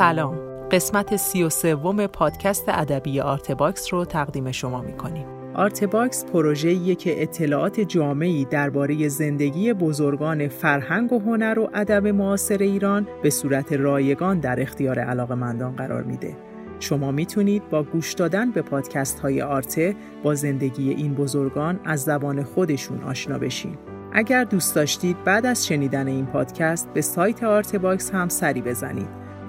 سلام قسمت سی و سوم پادکست ادبی آرتباکس رو تقدیم شما می‌کنیم آرتباکس پروژه‌ایه که اطلاعات جامعی درباره زندگی بزرگان فرهنگ و هنر و ادب معاصر ایران به صورت رایگان در اختیار علاقمندان قرار میده. شما می‌تونید با گوش دادن به پادکست های آرته با زندگی این بزرگان از زبان خودشون آشنا بشین. اگر دوست داشتید بعد از شنیدن این پادکست به سایت آرتباکس هم سری بزنید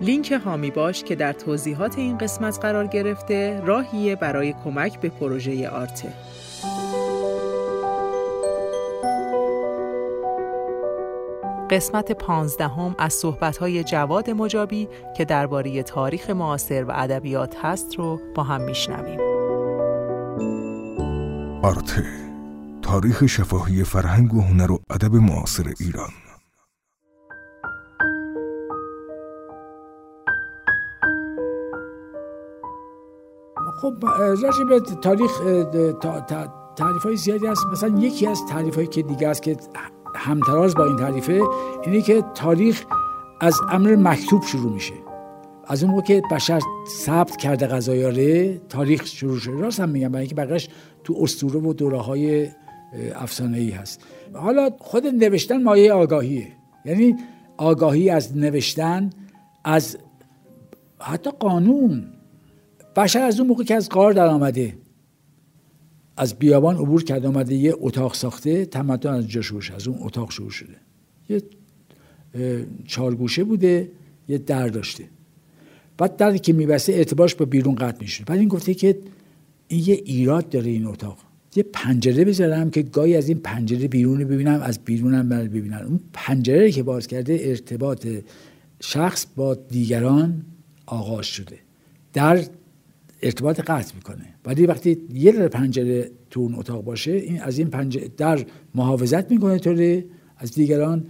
لینک هامی باش که در توضیحات این قسمت قرار گرفته راهیه برای کمک به پروژه آرته. قسمت پانزدهم از صحبت‌های جواد مجابی که درباره تاریخ معاصر و ادبیات هست رو با هم میشنویم. آرته تاریخ شفاهی فرهنگ و هنر و ادب معاصر ایران خب راجع به تاریخ تعریف های زیادی هست. مثلا یکی از تعریف هایی که دیگه است که همتراز با این تعریفه اینه که تاریخ از امر مکتوب شروع میشه. از اون موقع که بشر ثبت کرده غذایاره تاریخ شروع شده. راست هم میگم برای اینکه بقیش تو اسطوره و دوره های افسانه ای هست. حالا خود نوشتن مایه آگاهیه. یعنی آگاهی از نوشتن از حتی قانون. بشر از اون موقع که از قار در آمده از بیابان عبور کرده آمده یه اتاق ساخته تمدن از جا شروع از اون اتاق شروع شده. یه چارگوشه بوده یه در داشته. بعد دری که میبسته ارتباطش با بیرون قطع میشه بعد این گفته که این یه ایراد داره این اتاق. یه پنجره بذارم که گاهی از این پنجره بیرون ببینم از بیرونم بر ببینم. اون پنجره که باز کرده ارتباط شخص با دیگران آغاز شده. در ارتباط قطع می‌کنه. ولی وقتی یه در پنجره تو اون اتاق باشه این از این پنجره در محافظت می‌کنه طوری از دیگران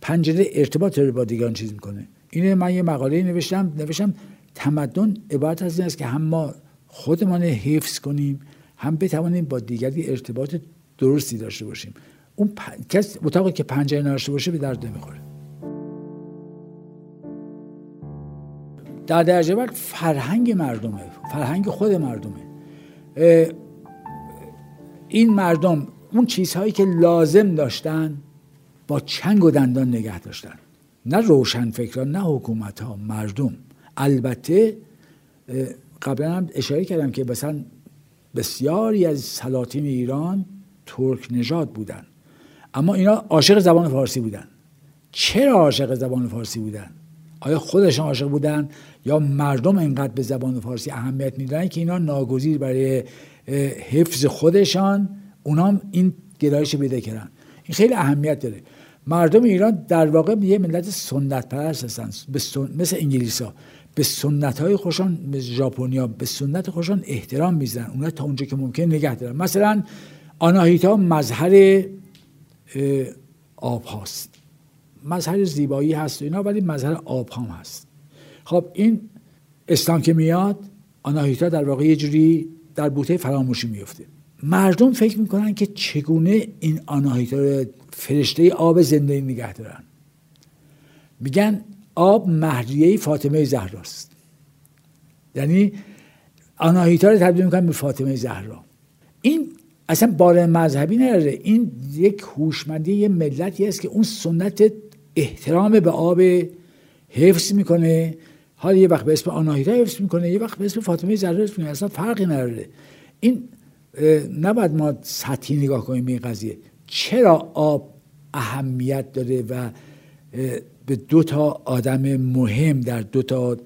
پنجره ارتباط رو با دیگران چیز می‌کنه. اینه من یه مقاله نوشتم نوشتم تمدن عبارت از این است که هم ما خودمان حفظ کنیم هم بتوانیم با دیگری ارتباط درستی داشته باشیم. اون کس اتاقی که پنجره نداشته باشه به درد نمی‌خوره. در درجه بعد فرهنگ مردمه فرهنگ خود مردمه. این مردم اون چیزهایی که لازم داشتن با چنگ و دندان نگه داشتن. نه روشن فکران نه حکومت ها مردم. البته قبلا هم اشاره کردم که مثلا بسیاری از سلاطین ایران ترک نژاد بودن. اما اینا عاشق زبان فارسی بودن. چرا عاشق زبان فارسی بودن؟ آیا خودشان عاشق بودن یا مردم اینقدر به زبان فارسی اهمیت میدن که اینا ناگزیر برای حفظ خودشان اونا این گرایش پیدا کردن؟ این خیلی اهمیت داره. مردم ایران در واقع یه ملت سنت پرست هستن مثل انگلیس ها به سنت های خوشان مثل ژاپنیا به سنت خوشان احترام می‌زنن اونا تا اونجا که ممکن نگه دارن. مثلا آناهیتا مظهر آب هاست. مظهر زیبایی هست و اینا ولی مظهر آب هم هست. خب این اسلام که میاد آناهیتا در واقع یه جوری در بوته فراموشی میفته. مردم فکر می‌کنن که چگونه این آناهیتا رو فرشته آب زنده نگه دارن. میگن آب مهریه فاطمه زهراست. یعنی آناهیتا رو تبدیل می‌کنن به فاطمه زهرا. این اصلا بار مذهبی نداره. این یک هوشمندی یه ملتی است که اون سنت احترام به آب حفظ می‌کنه. حالا یه وقت به اسم آناهیتا حفظ می‌کنه یه وقت به اسم فاطمه زهرا حفظ می‌کنه. اصلا فرقی نداره. این نباید ما سطحی نگاه کنیم به این قضیه. چرا آب اهمیت داره و به دو تا آدم مهم در دو تا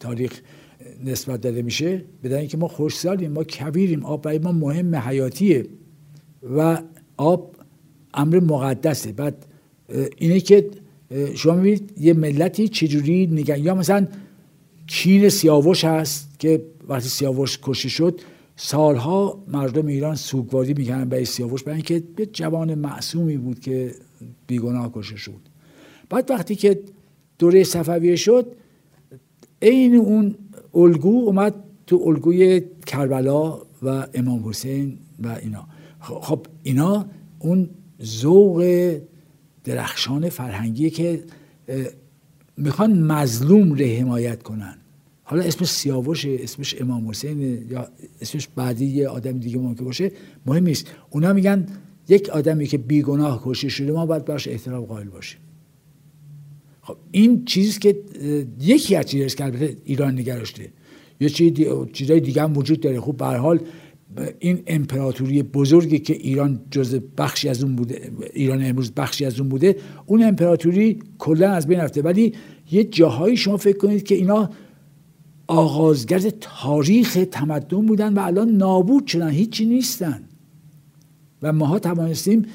تاریخ نسبت داده میشه؟ بدن اینکه ما خوشسالیم ما کبیریم آب برای ما مهم حیاتیه و آب امر مقدسه. بعد اینه که شما می‌بینید یه ملتی چجوری نگن یا مثلا کین سیاوش هست که وقتی سیاوش کشی شد سالها مردم ایران سوگواری می‌کردن به سیاوش برای اینکه یه جوان معصومی بود که بیگناه کشته شد. بعد وقتی که دوره صفویه شد عین اون الگو اومد تو الگوی کربلا و امام حسین و اینا. خب اینا اون ذوق درخشان فرهنگی که می‌خوان مظلوم رو حمایت کنن. حالا اسمش سیاوشه اسمش امام حسین یا اسمش بعدی یه آدم دیگه ممکن باشه مهم نیست. اونا میگن یک آدمی که بیگناه کشته شده ما باید براش احترام قائل باشیم. خب این چیزی که یکی از چیزی که البته ایران نگرشته یه چیزای دیگه هم وجود داره. خب به حال این امپراتوری بزرگی که ایران جز بخشی از اون بوده ایران امروز بخشی از اون بوده اون امپراتوری کلا از بین رفته. ولی یه جاهایی شما فکر کنید که اینا آغازگر تاریخ تمدن بودن و الان نابود شدن هیچی نیستن. و ماها توانستیم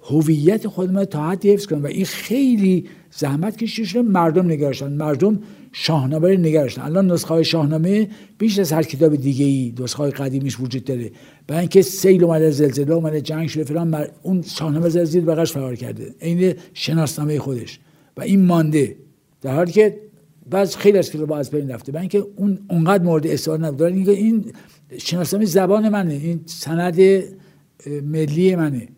هویت خودمون تا حدی حفظ کنیم. و این خیلی زحمت کشیده شده مردم نگرشتن مردم شاهنامه رو نگرشتن الان نسخه های شاهنامه بیش از هر کتاب دیگه ای نسخه های قدیمیش وجود داره. برای اینکه سیل اومده زلزله اومده جنگ شده فلان اون شاهنامه زیر زیر بغش فرار کرده. عین شناسنامه خودش. و این مانده. در حالی که بعض خیلی از کتاب از بین رفته. برای اینکه اون اونقدر مورد استفاده نبود. این این شناسنامه زبان منه. این سند ملی منه.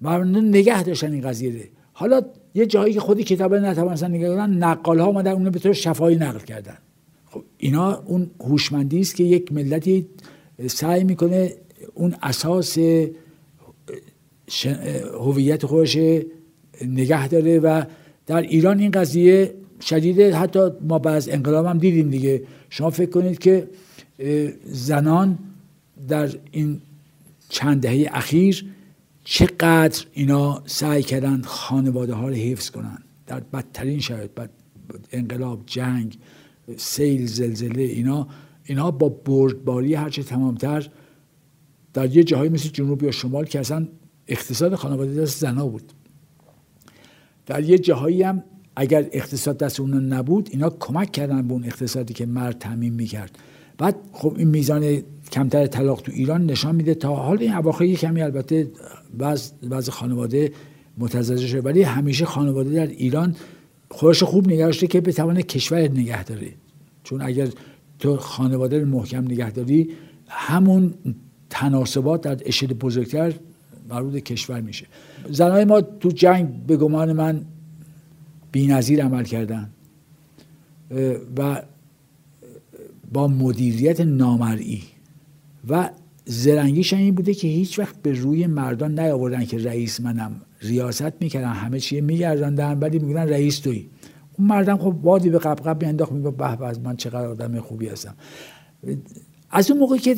مردم نگه داشتن این قضیه حالا یه جایی که خودی کتاب نتوانستن نگه دارن نقال ها اومدن اونو به طور شفایی نقل کردن. خب اینا اون هوشمندی است که یک ملتی سعی می‌کنه اون اساس هویت خودش نگه داره و در ایران این قضیه شدیده. حتی ما بعد انقلاب هم دیدیم دیگه. شما فکر کنید که زنان در این چند دهه اخیر چقدر اینا سعی کردن خانواده ها رو حفظ کنن. در بدترین شرایط بد انقلاب جنگ سیل زلزله اینا. اینا با بردباری هرچه تمامتر در یه جاهایی مثل جنوب یا شمال که اصلا اقتصاد خانواده دست زنا بود. در یه جاهایی هم اگر اقتصاد دست اون نبود اینا کمک کردن به اون اقتصادی که مرد تعمین می‌کرد. بعد خب این میزان کمتر طلاق تو ایران نشان میده تا حال این اواخر کمی البته بعض بعض خانواده متزلزل شده ولی همیشه خانواده در ایران خودش خوب نگه که بتونه کشور نگه داره چون اگر تو خانواده رو محکم نگه داری همون تناسبات در اشد بزرگتر مربوط کشور میشه. زنهای ما تو جنگ به گمان من بی‌نظیر عمل کردن. و با مدیریت نامرئی. و زرنگیش این بوده که هیچ وقت به روی مردان نیاوردن که رئیس منم ریاست می‌کردن همه چیه میگرداندن ولی میگن رئیس توی اون مردم خب بادی به قبقب میانداخت میگه به از من چقدر آدم خوبی هستم. از اون موقع که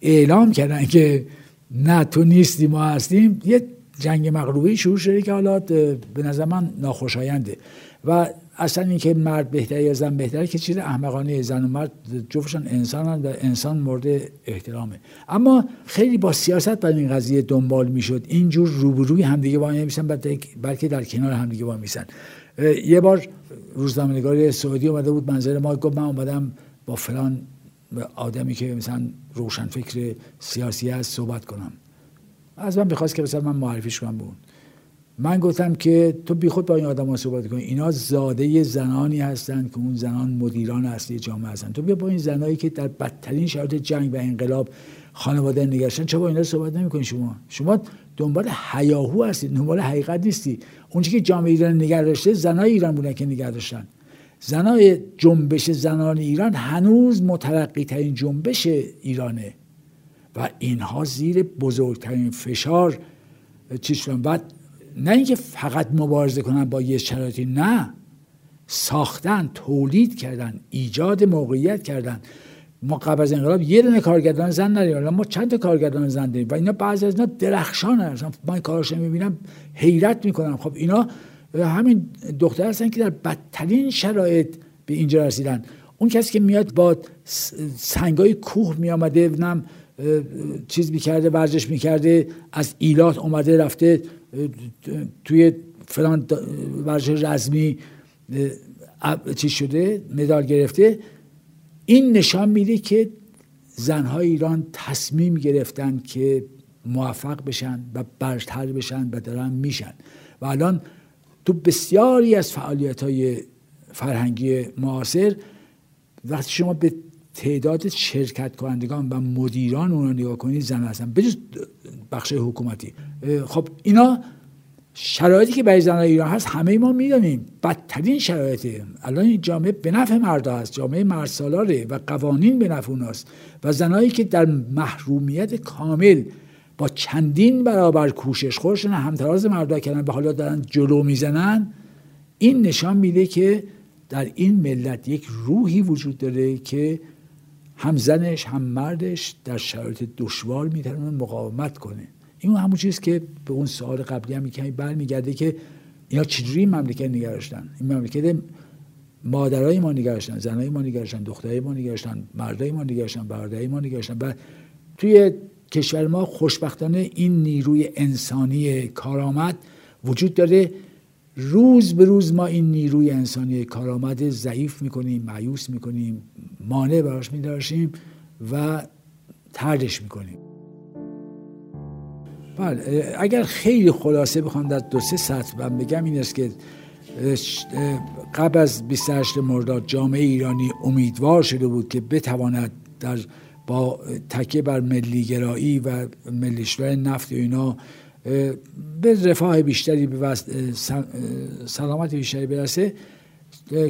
اعلام کردن که نه تو نیستی ما هستیم یه جنگ مغلوبی شروع شده که حالا به نظر من ناخوشاینده. و اصلا اینکه مرد بهتره یا زن بهتره که چیز احمقانه زن و مرد جفتشان انسانن و انسان مورد احترامه. اما خیلی با سیاست بر این قضیه دنبال می‌شد. اینجور روبروی همدیگه با میسن بلکه در کنار همدیگه با میسن یه بار روزنامه‌نگار سعودی اومده بود منظر ما گفت من اومدم با فلان آدمی که مثلا روشنفکر سیاسی هست صحبت کنم. از من بخواست که مثلا من معرفیش کنم بود من گفتم که تو بیخود با این آدم ها صحبت کنی اینا زاده زنانی هستند که اون زنان مدیران اصلی جامعه هستند تو بیا با این زنایی که در بدترین شرایط جنگ و انقلاب خانواده نگشتن چرا با اینا صحبت نمی‌کنی شما؟ شما دنبال حیاهو هستید دنبال حقیقت نیستی. اون که جامعه ایران نگه داشته زنای ایران بودن که نگه داشتن. زنای جنبش زنان ایران هنوز مترقی ترین جنبش ایرانه. و اینها زیر بزرگترین فشار چیز شدن. بعد نه اینکه فقط مبارزه کنن با یه شرایطی نه. ساختن تولید کردن ایجاد موقعیت کردن. ما قبل از انقلاب یه دونه کارگردان زن نداریم ما چند تا کارگردان زن داریم و اینا بعضی از اینا درخشان هستن من کارش می‌بینم حیرت می‌کنم. خب اینا همین دختر هستن که در بدترین شرایط به اینجا رسیدن. اون کسی که میاد با سنگای کوه میامده نم چیز می‌کرده ورزش می‌کرده از ایلات اومده رفته توی فلان ورزش رزمی چی شده مدال گرفته. این نشان میده که زنهای ایران تصمیم گرفتن که موفق بشن و برتر بشن و دارن میشن. و الان تو بسیاری از فعالیت های فرهنگی معاصر وقتی شما به تعداد شرکت کنندگان و مدیران اون رو نگاه کنید زن هستن. بجز بخش حکومتی. خب اینا شرایطی که برای زنان ایران هست همه ما می‌دانیم. بدترین شرایطه الان این جامعه به نفع مردا هست. جامعه مرسالاره و قوانین به نفع اوناست. و زنایی که در محرومیت کامل با چندین برابر کوشش خورشن همتراز مردا کردن به حالا دارن جلو می‌زنن این نشان میده که در این ملت یک روحی وجود داره که هم زنش هم مردش در شرایط دشوار می‌تونه مقاومت کنه. این همون چیز که به اون سوال قبلی هم کمی برمیگرده که اینا چجوری این مملکت نگرشتن؟ این مملکت مادرای ما نگرشتن زنای ما نگرشتن دخترای ما نگرشتن مردای ما نگرشتن برادرای ما نگرشتن. و توی کشور ما خوشبختانه این نیروی انسانی کارآمد وجود داره روز به روز ما این نیروی انسانی کارآمد ضعیف می‌کنیم معیوس می‌کنیم مانع براش میداشیم و تردش می‌کنیم. بله اگر خیلی خلاصه بخوام در دو سه سطح من بگم این است که قبل از 28 مرداد جامعه ایرانی امیدوار شده بود که بتواند در با تکیه بر ملیگرایی و ملیشور نفت و اینا به رفاه بیشتری به سلامت بیشتری برسه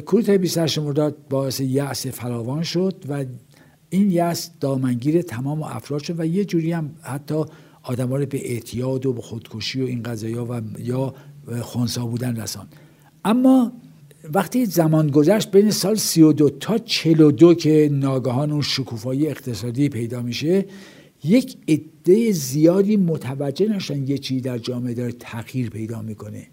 کودتای 28 مرداد باعث یأس فراوان شد و این یأس دامنگیر تمام افراد شد و یه جوری هم حتی آدم رو به اعتیاد و به خودکشی و این قضايا و یا خونسا بودن رسان اما وقتی زمان گذشت بین سال 32 تا 42 که ناگهان اون شکوفایی اقتصادی پیدا میشه یک عده زیادی متوجه نشدن یه چیزی در جامعه داره تغییر پیدا می‌کنه.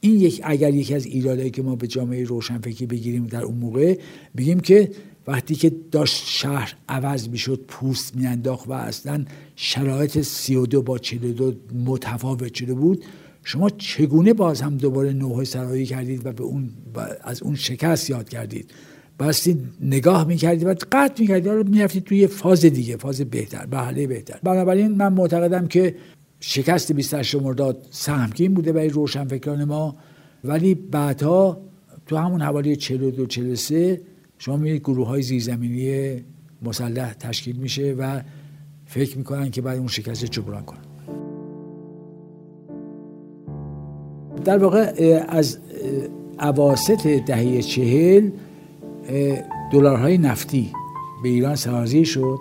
این یک اگر یکی از ایرادایی که ما به جامعه روشنفکری بگیریم در اون موقع بگیم که وقتی که داشت شهر عوض می‌شد پوست میانداخت و اصلا شرایط 32 با 42 متفاوت شده بود شما چگونه باز هم دوباره نوع سرایی کردید و به اون از اون شکست یاد کردید؟ باستی نگاه می‌کردید و قطع می‌کردید رو می‌رفتید توی فاز دیگه فاز بهتر مرحله بهتر. بنابراین من معتقدم که شکست 28 مرداد سهمگین بوده برای روشنفکران ما. ولی بعدها تو همون حوالی 42 43 شما می‌بینید گروه های زیرزمینی مسلح تشکیل میشه و فکر می‌کنن که بعد اون شکست جبران کنن. در واقع از عواست دهه چهل دلارهای نفتی به ایران سرازی شد.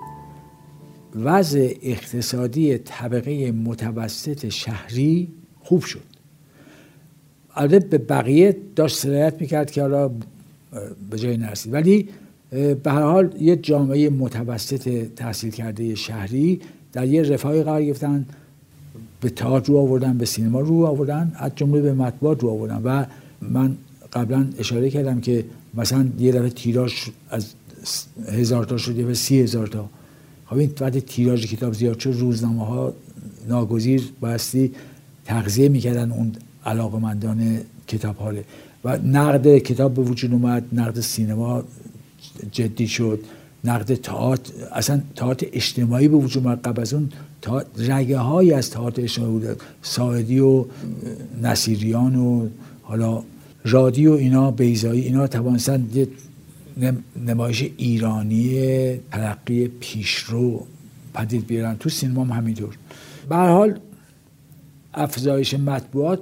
وضع اقتصادی طبقه متوسط شهری خوب شد. البته به بقیه داشت سرایت می‌کرد که حالا به جای نرسید. ولی به هر حال یه جامعه متوسط تحصیل کرده شهری در یه رفاهی قرار گرفتن به تئاتر رو آوردن به سینما رو آوردن از جمله به مطبوعات رو آوردن. و من قبلا اشاره کردم که مثلا یه دفعه تیراژ از هزار تا شد به سی هزار تا. خب این وقتی تیراژ کتاب زیاد شد روزنامه ها ناگزیر باستی تغذیه می‌کردن اون علاقمندان کتاب ها و نقد کتاب به وجود اومد نقد سینما جدی شد نقد تئاتر اصلا تئاتر اجتماعی به وجود اومد. قبل از اون رگه های از تئاتر اجتماعی بود ساعدی و نصیریان و حالا رادیو اینا بیزایی اینا توانستن یه نمایش ایرانی ترقی پیشرو پدید بیارن. تو سینما هم همینطور. به حال افزایش مطبوعات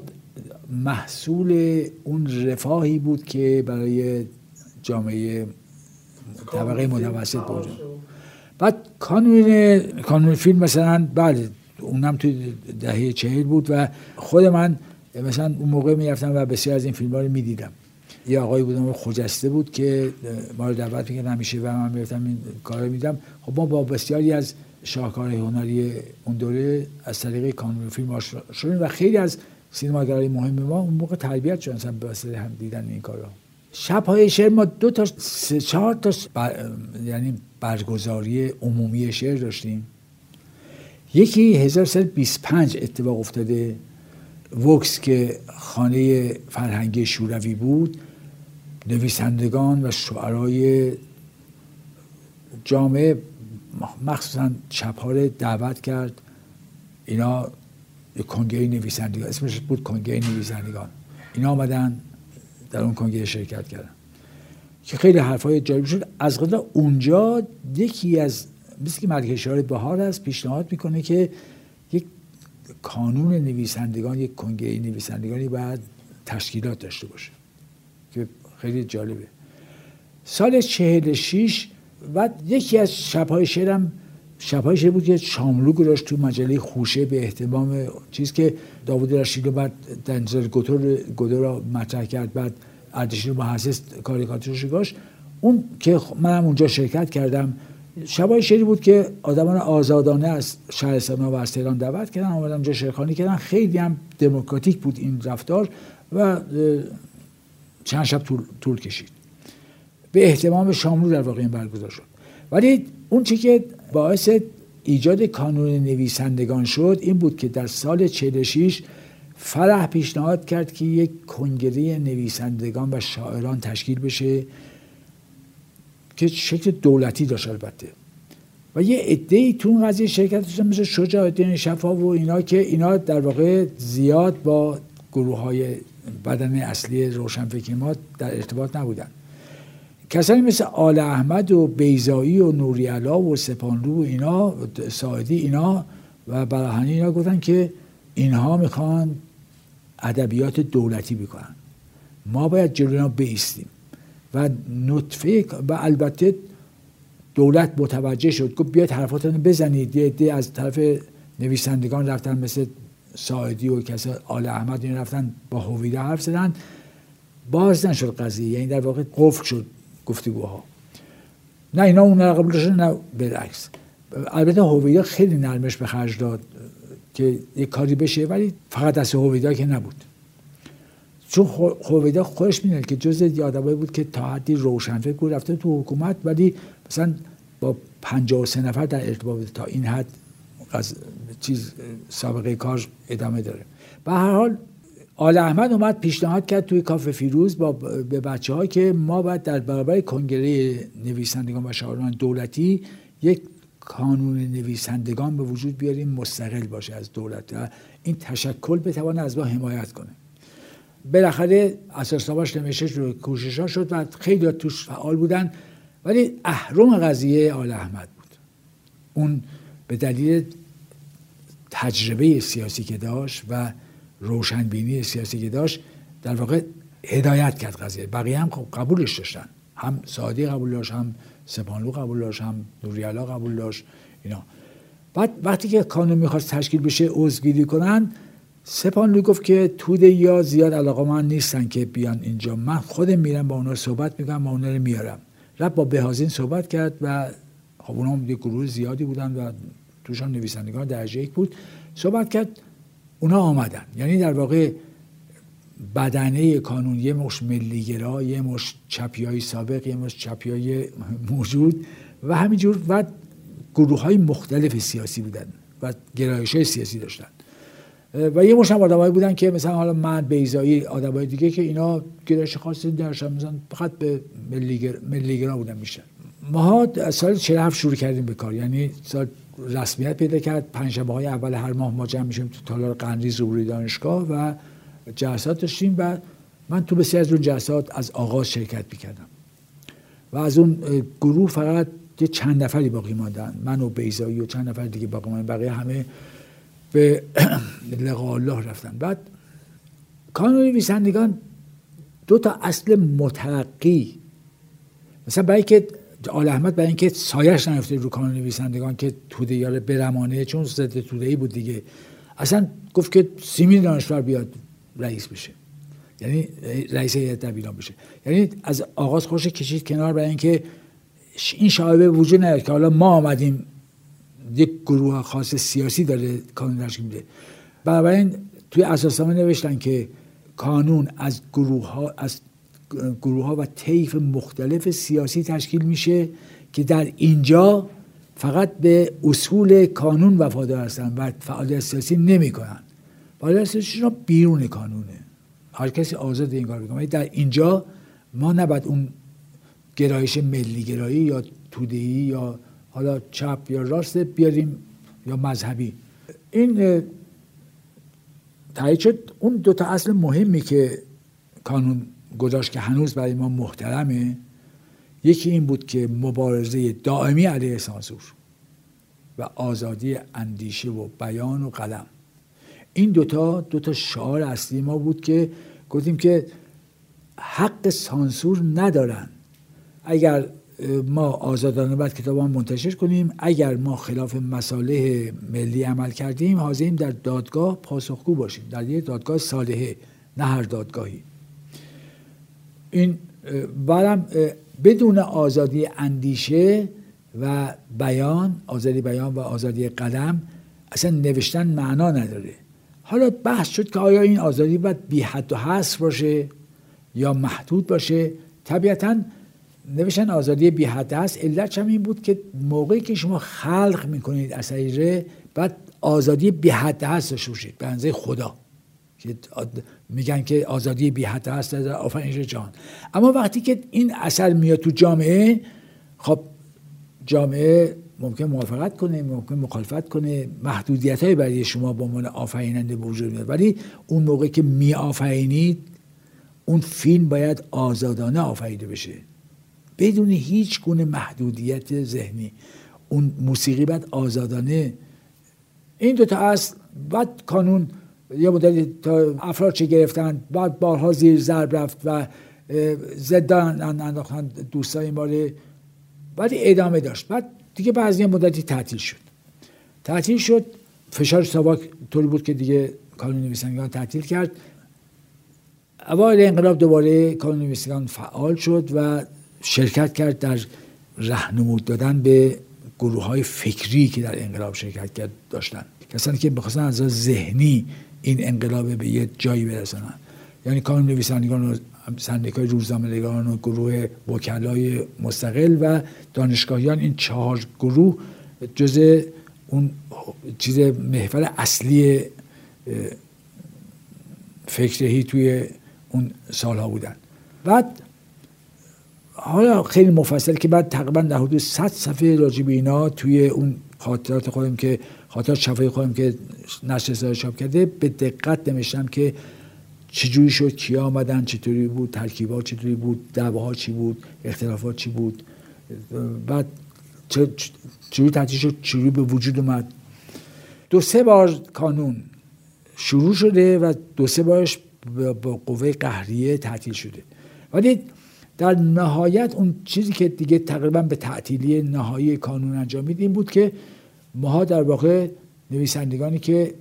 محصول اون رفاهی بود که برای جامعه طبقه متوسط بود. بعد کانون کانون فیلم مثلا بله اونم تو دهه چهل بود و خود من مثلا اون موقع می‌رفتم و بسیار از این فیلم ها رو می‌دیدم. یه آقایی بودم خجسته بود که ما رو دعوت می‌کرد همیشه و من می‌رفتم این کار رو میدم خب ما با بسیاری از شاهکار هنری اون دوره از طریق کانون فیلم آشنا شدیم و خیلی از سینماگرای مهم ما اون موقع تربیت شدن مثلا به هم دیدن این کارا. شب های شعر ما دو تا سه چهار تا یعنی برگزاری عمومی شعر داشتیم. یکی 1325 اتفاق افتاده. وکس که خانه فرهنگی شوروی بود نویسندگان و شعرای جامعه مخصوصا چپاره دعوت کرد. اینا کنگره نویسندگان اسمش بود کنگره نویسندگان. اینا آمدن در اون کنگره شرکت کردن. که خیلی حرفای جالب شد. از قضا اونجا یکی از مثل که شعار بهار است پیشنهاد می‌کنه که کانون نویسندگان یک کنگره نویسندگانی باید تشکیلات داشته باشه که خیلی جالبه. سال چهل شیش و یکی از شبهای شعرم شبهای شعر بود که شاملو گذاشت تو مجله خوشه به احتمام چیز که داوود رشید بعد دنزل گودر را مطرح کرد بعد اردشیر با حسیس کاریکاتورش گاش اون که منم اونجا شرکت کردم شبای شعری بود که آدمان آزادانه از شهرستان و از تهران دعوت کردن آمدن اونجا شرخانی کردن. خیلی هم دموکراتیک بود این رفتار و چند شب طول, طول کشید. به احتمام شاملو در واقع این برگزار شد. ولی اون چی که باعث ایجاد کانون نویسندگان شد این بود که در سال 46 فرح پیشنهاد کرد که یک کنگره نویسندگان و شاعران تشکیل بشه. که شکل دولتی داشت البته. و یه عده تو اون قضیه شرکت داشتن مثل شجاع الدین شفا و اینا که اینا در واقع زیاد با گروه های بدن اصلی روشنفکر ما در ارتباط نبودن. کسانی مثل آل احمد و بیزایی و نوریالا و سپانلو و اینا ساعدی اینا و براهنی اینا گفتن که اینها می‌خوان ادبیات دولتی بکنن. ما باید جلوی بیستیم. و نطفه و البته دولت متوجه شد. گفت بیاید حرفاتون بزنید. یه عده از طرف نویسندگان رفتن مثل ساعدی و کسی آل احمد این رفتن با هویده حرف زدن. باز نشد قضیه. یعنی در واقع قفل شد گفتگوها. نه اینا اون قبول داشتن نه برعکس. البته هویدا خیلی نرمش به خرج داد که یک کاری بشه ولی فقط از هویدا که نبود. چون هویدا خودش می‌دونه که جز یادوایی بود که تا حدی روشنفکر بود رفته تو حکومت ولی مثلا با 53 نفر در ارتباط تا این حد چیز سابقه کار ادامه داره. به هر حال آل احمد اومد پیشنهاد کرد توی کافه فیروز با به بچه ها که ما باید در برابر کنگره نویسندگان و شاعران دولتی یک کانون نویسندگان به وجود بیاریم مستقل باشه از دولت. این تشکل بتوانه از ما حمایت کنه. بالاخره اساسنامه‌اش نوشته رو کوشش ها شد و خیلی توش فعال بودن. ولی اهرم قضیه آل احمد بود. اون به دلیل تجربه سیاسی که داشت و روشنبینی سیاسی که داشت در واقع هدایت کرد قضیه. بقیه هم خب قبولش داشتن. هم سعادی قبول داشت هم سپانلو قبول داشت هم نوریالا قبول داشت اینا. بعد وقتی که کانون می‌خواست تشکیل بشه عضوگیری کنن سپانلو گفت که توده یا زیاد علاقه من نیستن که بیان اینجا. من خودم میرم با اونا صحبت می‌کنم با اونا رو میارم. رفت با بهازین صحبت کرد و خب اونا یه گروه زیادی بودن و توشان نویسندگان درجه یک بود. صحبت کرد اونا آمدن. یعنی در واقع بدنه کانون یه مش ملیگرا یه مش چپی سابق یه مش چپی موجود و همینجور و گروه های مختلف سیاسی بودن و گرایش های سیاسی داشتن. و یه مش هم آدمایی بودن که مثلا حالا من بیزایی آدمای دیگه که اینا گرایش خاصی داشتن مثلا فقط به ملیگر ملیگرا بودن میشن ما سال 47 شروع کردیم به کار. یعنی سال رسمیت پیدا کرد پنجشنبه های اول هر ماه ما جمع میشیم تو تالار قندیز روبروی دانشگاه و جلسات داشتیم و من تو بسیار از اون جلسات از آغاز شرکت می‌کردم. و از اون گروه فقط یه چند نفری باقی ماندن. من و بیزایی و چند نفر دیگه باقی ماندن. بقیه همه به لقاء الله رفتن. بعد کانون نویسندگان دو تا اصل مترقی مثلا برای که آل احمد برای اینکه سایش نیفته رو کانون نویسندگان که توده یار برمانه چون ضد توده ای بود دیگه. اصلا گفت که سیمین دانشور بیاد رئیس بشه. یعنی رئیس هیئت دبیران بشه. یعنی از آغاز خوش کشید کنار برای اینکه این شایبه وجود نداره که حالا ما آمدیم یک گروه خاص سیاسی داره کانون تشکیل میده. بنابراین توی اساسنامه نوشتن که کانون از گروه ها از گروه ها و طیف مختلف سیاسی تشکیل میشه که در اینجا فقط به اصول کانون وفادار هستن و فعالیت سیاسی نمی‌کنن. فعالیت سیاسی بیرون کانونه. هر کسی آزاد این کار بکنه در اینجا ما نباید اون گرایش ملی گرایی یا تودهی یا حالا چپ یا راست بیاریم یا مذهبی. این تایید شد. اون دو تا اصل مهمی که کانون گذاشت که هنوز برای ما محترمه یکی این بود که مبارزه دائمی علیه سانسور و آزادی اندیشه و بیان و قلم. این دوتا دوتا شعار اصلی ما بود که گفتیم که حق سانسور ندارن. اگر ما آزادانه باید کتاب منتشر کنیم. اگر ما خلاف مساله ملی عمل کردیم حاضریم در دادگاه پاسخگو باشیم. در یک دادگاه صالحه نه هر دادگاهی. این برم بدون آزادی اندیشه و بیان آزادی بیان و آزادی قلم اصلا نوشتن معنا نداره. حالا بحث شد که آیا این آزادی باید بی حد و حصر باشه یا محدود باشه؟ طبیعتا نوشتن آزادی بی حد هست علتش هم این بود که موقعی که شما خلق می‌کنید اثری بعد آزادی بی حد داشته باشید به خدا. میگن که آزادی بی حد هست در آفرینش جان اما وقتی که این اثر میاد تو جامعه خب جامعه ممکن موافقت کنه ممکن مخالفت کنه محدودیت های برای شما به عنوان آفریننده وجود میاد. ولی اون موقع که می آفرینید اون فیلم باید آزادانه آفریده بشه. بدون هیچ گونه محدودیت ذهنی. اون موسیقی باید آزادانه. این دوتا اصل بعد کانون یه مدتی تا افراد چه گرفتن بعد بارها زیر ضرب رفت و زدان انداختن دوستای مال ولی ادامه داشت. بعد دیگه بعضی مدتی تعطیل شد. تعطیل شد. فشار ساواک طوری بود که دیگه کانون نویسندگان تعطیل کرد. اوایل انقلاب دوباره کانون نویسندگان فعال شد و شرکت کرد در رهنمود دادن به گروه های فکری که در انقلاب شرکت کرد داشتن. کسانی که بخواستن از ذهنی این انقلاب به یه جایی برسانن یعنی کانون نویسندگان و سندیکای روزنامه‌نگاران و گروه وکلای مستقل و دانشگاهیان این چهار گروه جز اون چیز محور اصلی فکرهی توی اون سالها بودن. بعد حالا خیلی مفصل که بعد تقریبا در حدود 100 صفحه راجع اینا توی اون خاطرات خودم که خاطرات شفای خودم که نشر چاپ کرده به دقت نوشتم که چجوری شد کیا آمدن چطوری بود ترکیبات چطوری بود دعواها چی بود اختلافات چی بود بعد چجوری تعطیل شد چجوری به وجود اومد. دو سه بار کانون شروع شده و دو سه بارش با قوه قهریه تعطیل شده. ولی در نهایت اون چیزی که دیگه تقریبا به تعطیلی نهایی کانون انجام میدیم این بود که ماها در واقع نویسندگانی که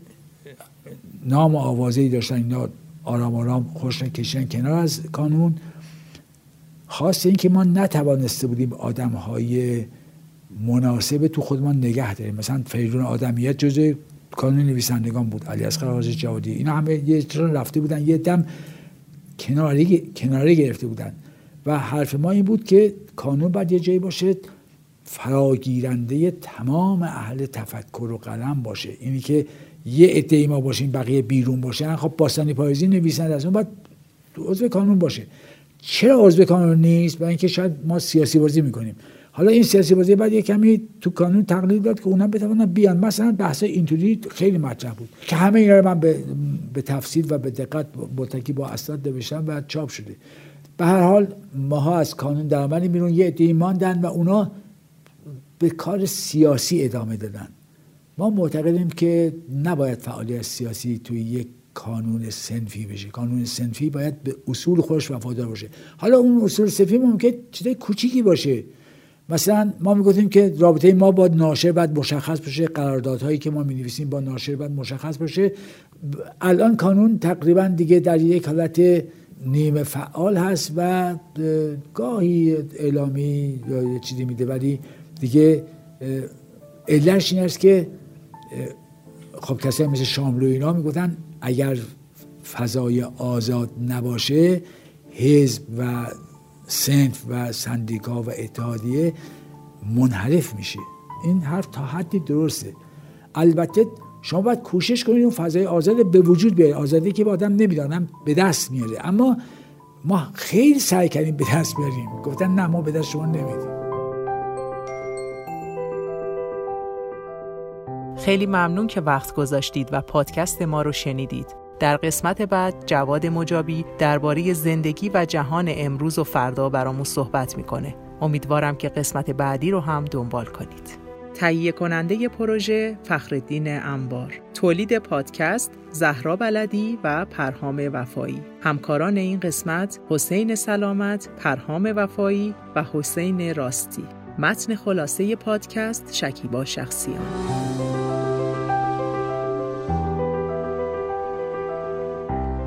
نام و آوازه داشتن اینا آرام آرام خوش کشن کنار از کانون خواست این که ما نتوانسته بودیم آدم های مناسب تو خودمان نگه داریم. مثلا فریدون آدمیت جزء کانون نویسندگان بود علی اصغر حاجی جوادی اینا همه یه رفته بودن یه دم کناری کناری گرفته بودن. و حرف ما این بود که کانون باید یه جایی باشه فراگیرنده تمام اهل تفکر و قلم باشه. اینی که یه عده ما باشیم بقیه بیرون باشن خب باستانی پاییزی نویسند از اون باید عضو کانون باشه. چرا عضو کانون نیست؟ برای اینکه شاید ما سیاسی بازی می‌کنیم. حالا این سیاسی بازی بعد یه کمی تو کانون تقلید داد که اونم بتوانن بیان. مثلا بحث اینطوری خیلی مطرح بود که همه اینا رو من به, به تفصیل و به دقت متکی با اسناد نوشتم و چاپ شده. به هر حال ماها از کانون در بیرون یه عده ماندن و اونا به کار سیاسی ادامه دادن. ما معتقدیم که نباید فعالیت سیاسی توی یک کانون سنفی بشه. کانون سنفی باید به اصول خودش وفادار باشه. حالا اون اصول سنفی ممکن چیزای کوچیکی باشه. مثلا ما می‌گفتیم که رابطه ما با ناشر باید مشخص باشه. قراردادهایی که ما می نویسیم با ناشر باید مشخص باشه. الان کانون تقریبا دیگه در یک حالت نیمه فعال هست و گاهی اعلامی یا یه چیزی میده ولی دیگه علتش این است که خب کسی مثل شاملو اینا می‌گفتن اگر فضای آزاد نباشه حزب و سنف و سندیکا و اتحادیه منحرف میشه. این حرف تا حدی درسته. البته شما باید کوشش کنید اون فضای آزاد به وجود بیارید آزادی که با آدم نمی‌دانم به دست میاره اما ما خیلی سعی کردیم به دست بریم گفتن نه ما به دست شما نمیدیم خیلی ممنون که وقت گذاشتید و پادکست ما رو شنیدید. در قسمت بعد جواد مجابی درباره زندگی و جهان امروز و فردا برامون صحبت می‌کنه. امیدوارم که قسمت بعدی رو هم دنبال کنید. تهیه کننده پروژه فخردین انبار. تولید پادکست زهرا بلدی و پرهام وفایی. همکاران این قسمت حسین سلامت پرهام وفایی و حسین راستی. متن خلاصه پادکست شکیبا شخصیان.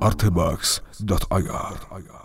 artebox.ir